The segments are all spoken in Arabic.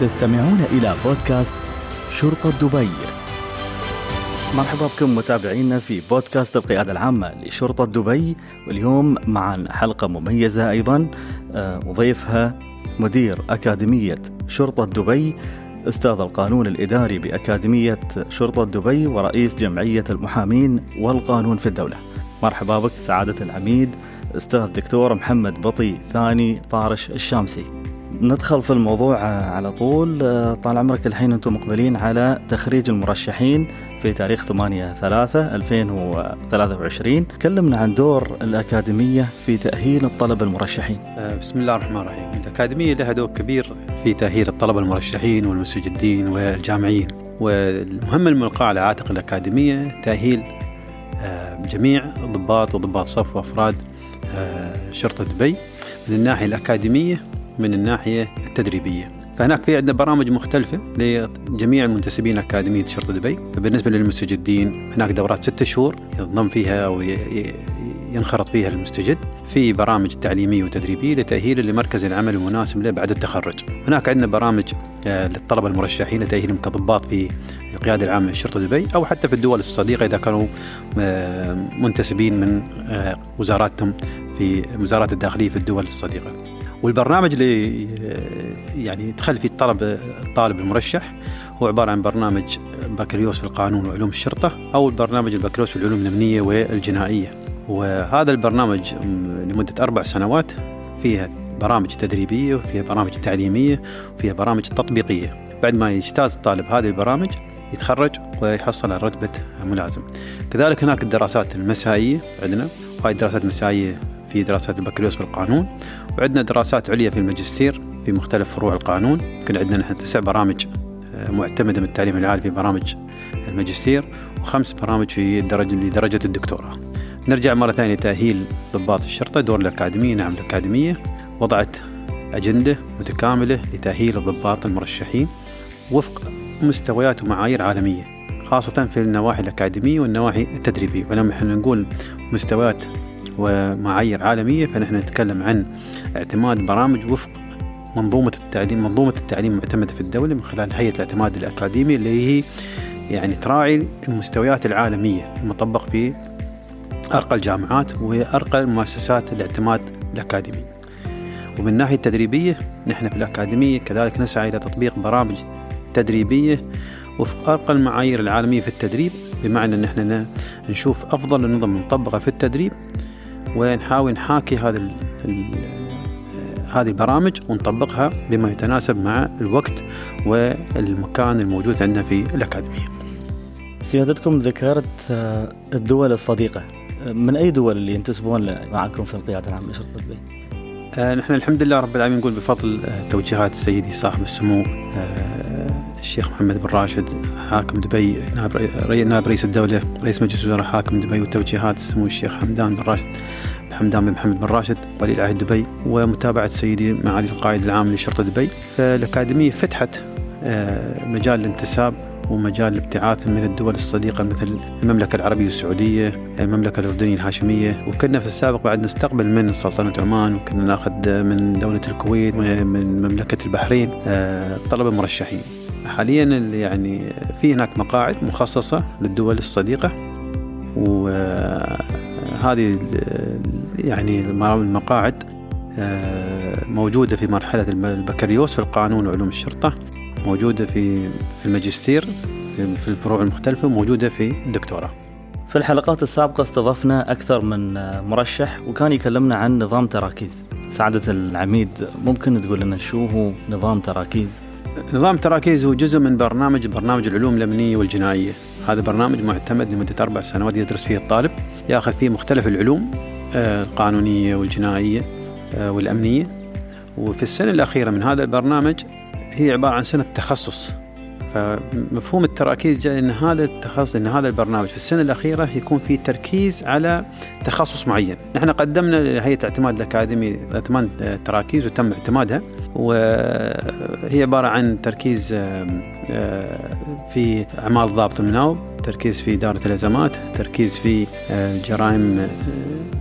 تستمعون إلى بودكاست شرطة دبي. مرحبا بكم متابعينا في بودكاست القيادة العامة لشرطة دبي. واليوم معنا حلقة مميزة أيضا آه، وضيفها مدير أكاديمية شرطة دبي أستاذ القانون الإداري بأكاديمية شرطة دبي ورئيس جمعية المحامين والقانون في الدولة. مرحبا بك سعادة العميد أستاذ دكتور محمد بطي ثاني طارش الشامسي. ندخل في الموضوع على طول. طال عمرك الحين أنتم مقبلين على تخريج المرشحين في تاريخ 8 3 2023 كلمنا عن دور الأكاديمية في تأهيل الطلبة المرشحين. آه، بسم الله الرحمن الرحيم. الأكاديمية لها دور كبير في تأهيل الطلبة المرشحين والمستجدين والجامعيين والمهمة الملقاة على عاتق الأكاديمية تأهيل آه، جميع ضباط وضباط صف وأفراد آه، شرطة دبي. من الناحية الأكاديمية ومن الناحية التدريبية. فهناك في عندنا برامج مختلفة لجميع المنتسبين أكاديمية شرطة دبي. فبالنسبة للمستجدين هناك دورات ستة شهور ينضم فيها أو ينخرط فيها المستجد. في برامج تعليمية وتدريبية لتأهيله لمركز العمل المناسب له بعد التخرج. هناك عندنا برامج آه، للطلبة المرشحين لتأهيلهم كضباط في القيادة العامة لشرطة دبي أو حتى في الدول الصديقة إذا كانوا آه، منتسبين من آه، وزاراتهم في وزارات الداخلية في الدول الصديقة. والبرنامج اللي يعني يدخل فيه الطلب الطالب المرشح هو عبارة عن برنامج بكالوريوس في القانون وعلوم الشرطة أو البرنامج البكالوريوس في العلوم الأمنية والجنائية. وهذا البرنامج لمدة أربع سنوات فيها برامج تدريبية وفيها برامج تعليمية وفيها برامج تطبيقية. بعد ما يجتاز الطالب هذه البرامج يتخرج ويحصل على رتبة ملازم. كذلك هناك الدراسات المسائية عندنا وهي الدراسات المسائية في دراسات البكالوريوس في القانون وعندنا دراسات عليا في الماجستير في مختلف فروع القانون. يمكن عندنا نحن تسع برامج آه، معتمدة من التعليم العالي في برامج الماجستير وخمس برامج في درجة لدرجة الدكتوراه. نرجع مرة ثانية لتأهيل ضباط الشرطة دور الأكاديمية نعم الأكاديمية. وضعت أجندة متكاملة لتأهيل الضباط المرشحين وفق مستويات ومعايير عالمية خاصة في النواحي الأكاديمية والنواحي التدريبية. ولما إحنا نقول مستويات ومعايير عالمية فنحن نتكلم عن اعتماد برامج وفق منظومة التعليم منظومة التعليم المعتمدة في الدولة من خلال هيئة الاعتماد الأكاديمي اللي هي يعني تراعي المستويات العالمية المطبق في أرقى الجامعات وأرقى مؤسسات الاعتماد الأكاديمي. ومن الناحية التدريبية نحن في الأكاديمية كذلك نسعى إلى تطبيق برامج تدريبية وفق أرقى المعايير العالمية في التدريب بمعنى أن إحنا نشوف أفضل النظم المطبقة في التدريب ونحاول نحاكي هذا هذه البرامج ونطبقها بما يتناسب مع الوقت والمكان الموجود عندنا في الأكاديمية سيادتكم ذكرت آه، الدول الصديقة من أي دول اللي ينتسبون معكم في القيادة العامة لشرطة دبي؟ آه نحن الحمد لله رب العالمين نقول بفضل آه توجيهات سيدي صاحب السمو آه الشيخ محمد بن راشد حاكم دبي نائب رئيس الدولة رئيس مجلس الوزراء حاكم دبي وتوجيهات سمو الشيخ حمدان بن راشد حمدان بن محمد بن راشد ولي العهد دبي ومتابعة سيدي معالي القائد العام لشرطة دبي. فالأكاديمية فتحت آه، مجال الانتساب ومجال الابتعاث من الدول الصديقة مثل المملكة العربية السعودية المملكة الأردنية الهاشمية. وكنا في السابق بعد نستقبل من سلطنة عمان وكنا ناخذ من دولة الكويت ومن مملكة البحرين آه، طلبة مرشحين. حاليا يعني في هناك مقاعد مخصصة للدول الصديقة وهذه يعني المقاعد آه، موجودة في مرحلة البكالوريوس في القانون وعلوم الشرطة موجودة في في الماجستير في الفروع المختلفة وموجودة في الدكتوراه في الحلقات السابقة استضفنا أكثر من مرشح وكان يكلمنا عن نظام تراكيز سعادة العميد ممكن تقول لنا شو هو نظام تراكيز؟ نظام تراكيز هو جزء من برنامج برنامج العلوم الأمنية والجنائية. هذا برنامج معتمد لمدة أربع سنوات يدرس فيه الطالب ياخذ فيه مختلف العلوم آه، القانونية والجنائية آه، والأمنية. وفي السنة الأخيرة من هذا البرنامج هي عبارة عن سنة تخصص. فمفهوم التراكيز جاء إن هذا التخصص إن هذا البرنامج في السنة الأخيرة يكون في تركيز على تخصص معين، نحن قدمنا لهيئه الاعتماد الأكاديمي ثمان تراكيز وتم اعتمادها. وهي عبارة عن تركيز في أعمال ضابط المناوب، تركيز في إدارة الأزمات، تركيز في جرائم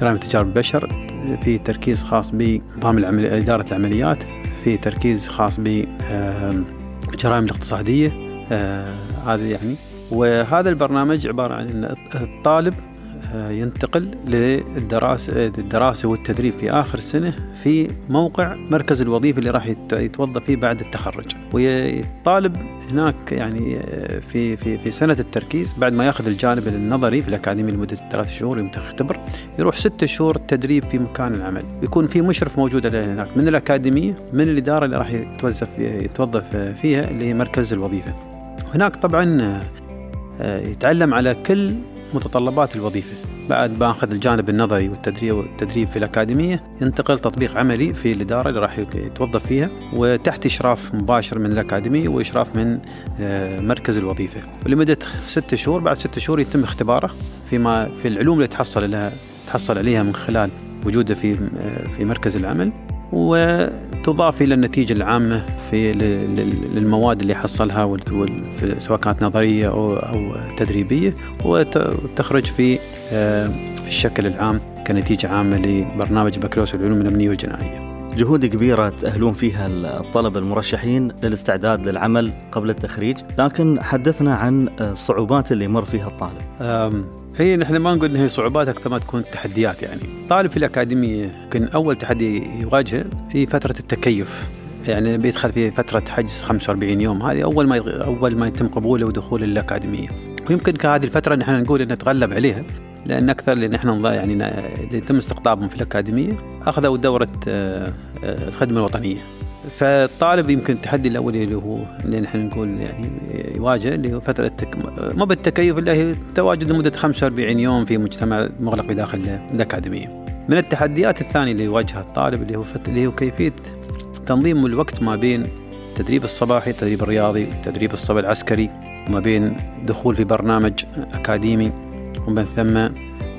جرائم تجارب البشر، في تركيز خاص بنظام إدارة العمليات، في تركيز خاص ب الجرائم الاقتصادية هذا يعني. وهذا البرنامج عبارة عن أن الطالب آه، ينتقل للدراسة الدراسة والتدريب في آخر السنة في موقع مركز الوظيفة اللي راح يتوظف فيه بعد التخرج. ويطالب هناك يعني آه، في في في سنة التركيز بعد ما ياخذ الجانب النظري في الأكاديمية لمدة ثلاث شهور يختبر يروح ست شهور تدريب في مكان العمل. يكون في مشرف موجود هناك من الأكاديمية من الإدارة اللي راح يتوظف يتوظف فيها اللي هي مركز الوظيفة. هناك طبعا آه، يتعلم على كل متطلبات الوظيفة. بعد ما أخذ الجانب النظري والتدريب والتدريب في الأكاديمية ينتقل تطبيق عملي في الإدارة اللي راح يتوظف فيها وتحت إشراف مباشر من الأكاديمية وإشراف من آه، مركز الوظيفة. ولمدة ست شهور بعد ست شهور يتم اختباره فيما في العلوم اللي تحصل لها تحصل عليها من خلال وجوده في آه، في مركز العمل. وتضاف إلى النتيجة العامة في للمواد اللي حصلها سواء كانت نظرية أو, تدريبية وتخرج آه، في الشكل العام كنتيجة عامة لبرنامج بكالوريوس العلوم الأمنية والجنائية. جهود كبيرة تأهلون فيها الطلبة المرشحين للاستعداد للعمل قبل التخريج لكن حدثنا عن الصعوبات اللي يمر فيها الطالب. هي نحن ما نقول انها صعوبات أكثر ما تكون تحديات يعني. طالب في الأكاديمية يمكن أول تحدي يواجهه هي فترة التكيف. يعني بيدخل في فترة حجز 45 يوم هذه أول ما أول ما يتم قبوله ودخوله للأكاديمية. ويمكن كهذه الفترة نحن نقول إن نتغلب عليها. لأن أكثر اللي نحن يعني اللي تم استقطابهم في الأكاديمية أخذوا دورة آه، آه، الخدمة الوطنية فالطالب يمكن التحدي الاولي اللي هو اللي نحن نقول يعني يواجه اللي هو فترة التك... ما بالتكيف الا هي التواجد لمدة 45 يوم في مجتمع مغلق بداخل الأكاديمية. من التحديات الثانية اللي يواجهها الطالب اللي هو فت... اللي هو كيفية تنظيم الوقت ما بين التدريب الصباحي، التدريب الرياضي، التدريب الصبي العسكري، وما بين دخول في برنامج أكاديمي ومن ثم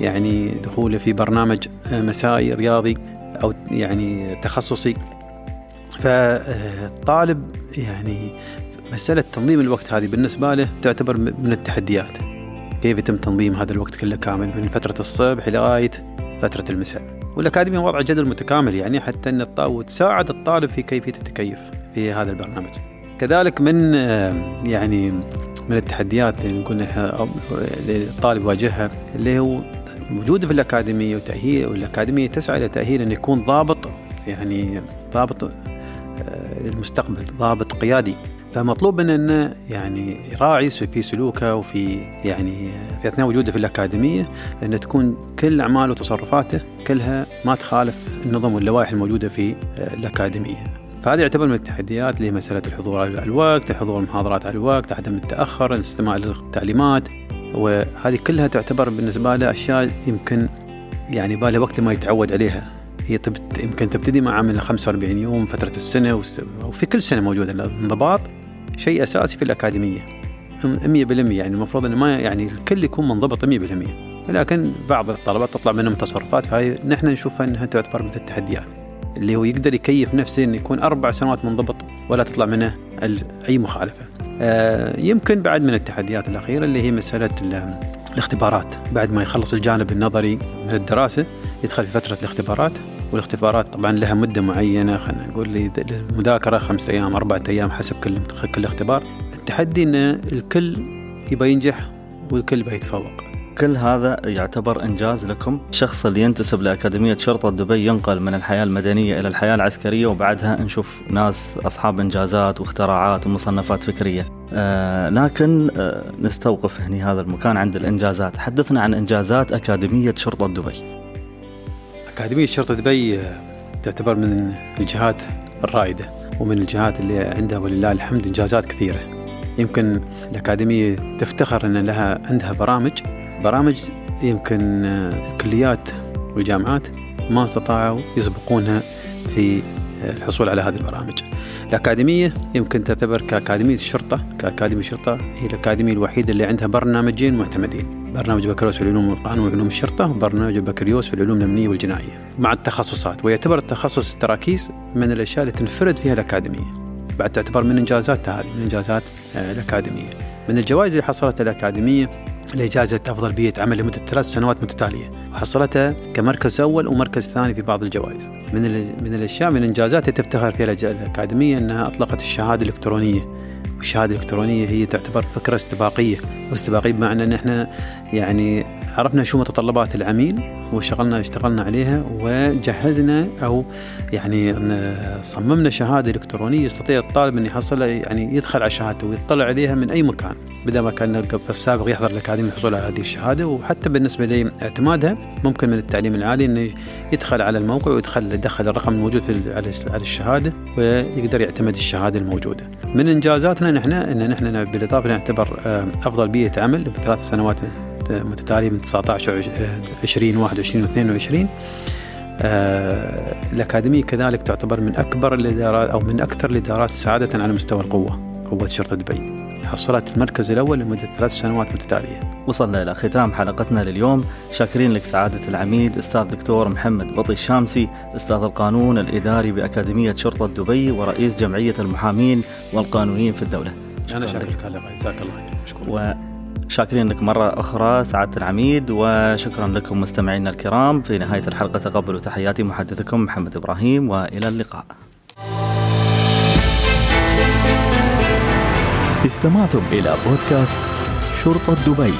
يعني دخوله في برنامج مسائي رياضي أو يعني تخصصي. فالطالب يعني مسألة تنظيم الوقت هذه بالنسبة له تعتبر من التحديات. كيف يتم تنظيم هذا الوقت كله كامل؟ من فترة الصبح لغاية فترة المساء. والأكاديمية وضع جدول متكامل يعني حتى أن وتساعد الطالب في كيفية التكيف في هذا البرنامج. كذلك من يعني من التحديات اللي نقول اللي الطالب يواجهها اللي هو وجوده في الأكاديمية وتأهيل والأكاديمية تسعى إلى تأهيل أن يكون ضابط يعني ضابط للمستقبل ضابط قيادي فمطلوب منه إنه يعني يراعي في سلوكه وفي يعني في أثناء وجوده في الأكاديمية إنه تكون كل أعماله وتصرفاته كلها ما تخالف النظم واللوائح الموجودة في الأكاديمية. فهذا يعتبر من التحديات اللي هي مسألة الحضور على الوقت، الحضور المحاضرات على الوقت، عدم التأخر، الاستماع للتعليمات وهذه كلها تعتبر بالنسبة له أشياء يمكن يعني باله وقت ما يتعود عليها. هي يمكن تبتدي مع عمل 45 يوم فترة السنة وفي كل سنة موجودة الانضباط شيء أساسي في الأكاديمية. 100% يعني المفروض أنه ما يعني الكل يكون منضبط 100% لكن بعض الطلبات تطلع منهم تصرفات فهي نحن نشوفها أنها تعتبر من التحديات. اللي هو يقدر يكيف نفسه إنه يكون أربع سنوات منضبط ولا تطلع منه أي مخالفة. آه يمكن بعد من التحديات الأخيرة اللي هي مسألة الاختبارات. بعد ما يخلص الجانب النظري من الدراسة يدخل في فترة الاختبارات. والاختبارات طبعا لها مدة معينة خلينا نقول للمذاكرة خمسة أيام أربعة أيام حسب كل كل اختبار. التحدي أن الكل يبغى ينجح والكل يبغى يتفوق كل هذا يعتبر إنجاز لكم، الشخص اللي ينتسب لأكاديمية شرطة دبي ينقل من الحياة المدنية إلى الحياة العسكرية وبعدها نشوف ناس أصحاب إنجازات واختراعات ومصنفات فكرية. آه لكن آه نستوقف هنا هذا المكان عند الإنجازات، حدثنا عن إنجازات أكاديمية شرطة دبي. أكاديمية شرطة دبي تعتبر من الجهات الرائدة ومن الجهات اللي عندها ولله الحمد إنجازات كثيرة يمكن الأكاديمية تفتخر أن لها عندها برامج برامج يمكن الكليات والجامعات ما استطاعوا يسبقونها في الحصول على هذه البرامج. الأكاديمية يمكن تعتبر كأكاديمية الشرطة كأكاديمية الشرطة هي الأكاديمية الوحيدة اللي عندها برنامجين معتمدين. برنامج بكالوريوس في العلوم والقانون وعلوم الشرطة وبرنامج البكالوريوس في العلوم الأمنية والجنائية مع التخصصات. ويعتبر التخصص التراكيز من الأشياء اللي تنفرد فيها الأكاديمية. بعد تعتبر من إنجازاتها هذه من إنجازات آه، الأكاديمية. من الجوائز اللي حصلتها الأكاديمية لإجازة أفضل بيئة عمل لمدة ثلاث سنوات متتالية. وحصلتها كمركز أول ومركز ثاني في بعض الجوائز. من من الأشياء من الإنجازات اللي تفتخر فيها الأكاديمية أنها أطلقت الشهادة الإلكترونية. والشهادة الإلكترونية هي تعتبر فكرة استباقية. واستباقية بمعنى إن إحنا يعني عرفنا شو متطلبات العميل وشغلنا اشتغلنا عليها وجهزنا أو يعني صممنا شهادة إلكترونية يستطيع الطالب ان يحصلها يعني يدخل على شهادته ويطلع عليها من أي مكان بدل ما كان في السابق يحضر الأكاديمية الحصول على هذه الشهادة وحتى بالنسبة لاعتمادها ممكن من التعليم العالي إنه يدخل على الموقع ويدخل يدخل الرقم الموجود في على الشهادة ويقدر يعتمد الشهادة الموجودة. من إنجازاتنا نحن إن نحن بالإضافة نعتبر آه، أفضل بيئة عمل بثلاث سنوات متتالية من 19 20 21 و22 الأكاديمية كذلك تعتبر من أكبر الإدارات أو من أكثر الإدارات سعادة على مستوى القوة قوة شرطة دبي. حصلت المركز الأول لمدة ثلاث سنوات متتالية. وصلنا إلى ختام حلقتنا لليوم. شاكرين لك سعادة العميد أستاذ دكتور محمد بطي الشامسي أستاذ القانون الإداري بأكاديمية شرطة دبي ورئيس جمعية المحامين والقانونيين في الدولة. أنا شاكر لك. جزاك الله خير. مشكور. شاكرين لك مرة أخرى سعادة العميد وشكرا لكم مستمعينا الكرام. في نهاية الحلقة تقبلوا تحياتي محدثكم محمد إبراهيم وإلى اللقاء. استمعتم إلى بودكاست شرطة دبي.